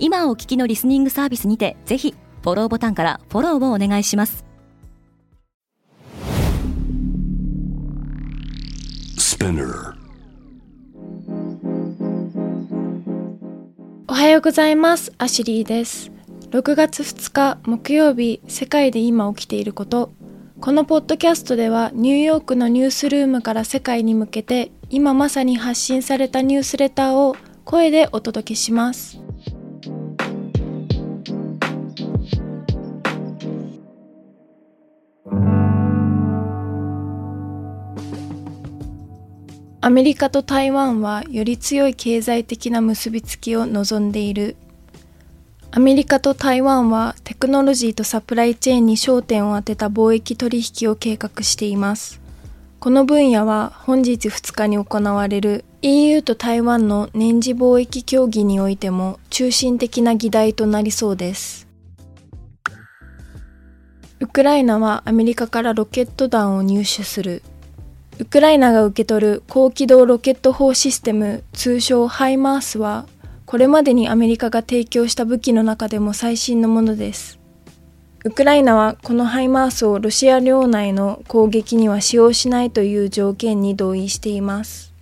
今お聞きのリスニングサービスにてぜひフォローボタンからフォローをお願いします。おはようございます。アシュリーです。6月2日木曜日世界で今起きていること。このポッドキャストではニューヨークのニュースルームから世界に向けて今まさに発信されたニュースレターを声でお届けしますアメリカと台湾はより強い経済的な結びつきを望んでいる。アメリカと台湾はテクノロジーとサプライチェーンに焦点を当てた貿易取引を計画しています。この分野は本日2日に行われる EU と台湾の年次貿易協議においても中心的な議題となりそうです。ウクライナはアメリカからロケット弾を入手する。ウクライナが受け取る高機動ロケット砲システム通称ハイマースはこれまでにアメリカが提供した武器の中でも最新のものです。ウクライナはこのハイマースをロシア領内の攻撃には使用しないという条件に同意しています。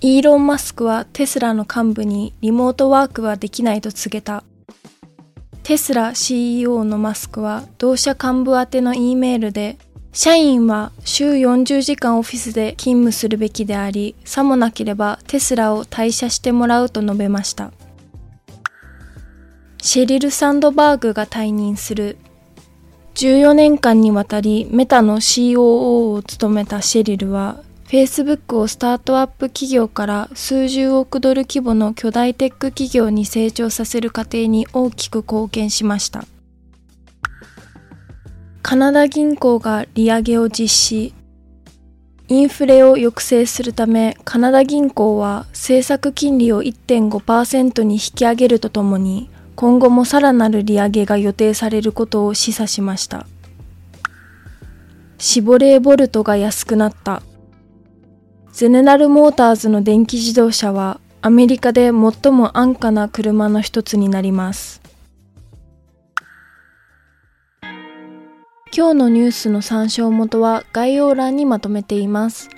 イーロン・マスクはテスラの幹部にリモートワークはできないと告げた。テスラ CEO のマスクは同社幹部宛ての E メールで社員は週40時間オフィスで勤務するべきであり、さもなければテスラを退社してもらうと述べました。シェリル・サンドバーグが退任する。14年間にわたりメタの COO を務めたシェリルは、Facebook をスタートアップ企業から数十億ドル規模の巨大テック企業に成長させる過程に大きく貢献しました。カナダ銀行が利上げを実施。インフレを抑制するため、カナダ銀行は政策金利を1.5%に引き上げるとともに、今後もさらなる利上げが予定されることを示唆しました。シボレーボルトが安くなった。ゼネラルモーターズの電気自動車はアメリカで最も安価な車の一つになります。今日のニュースの参照元は概要欄にまとめています。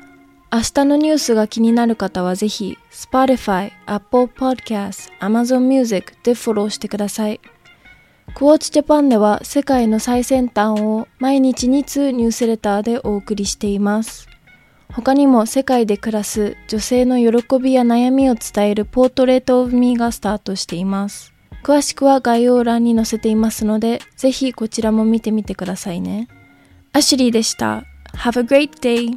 明日のニュースが気になる方はぜひ Spotify、Apple Podcast、Amazon Music でフォローしてください。クォーツジャパンでは世界の最先端を毎日2通ニュースレターでお送りしています。他にも世界で暮らす女性の喜びや悩みを伝えるポートレートオブミーがスタートしています。詳しくは概要欄に載せていますので、ぜひこちらも見てみてくださいね。アシュリーでした。Have a great day!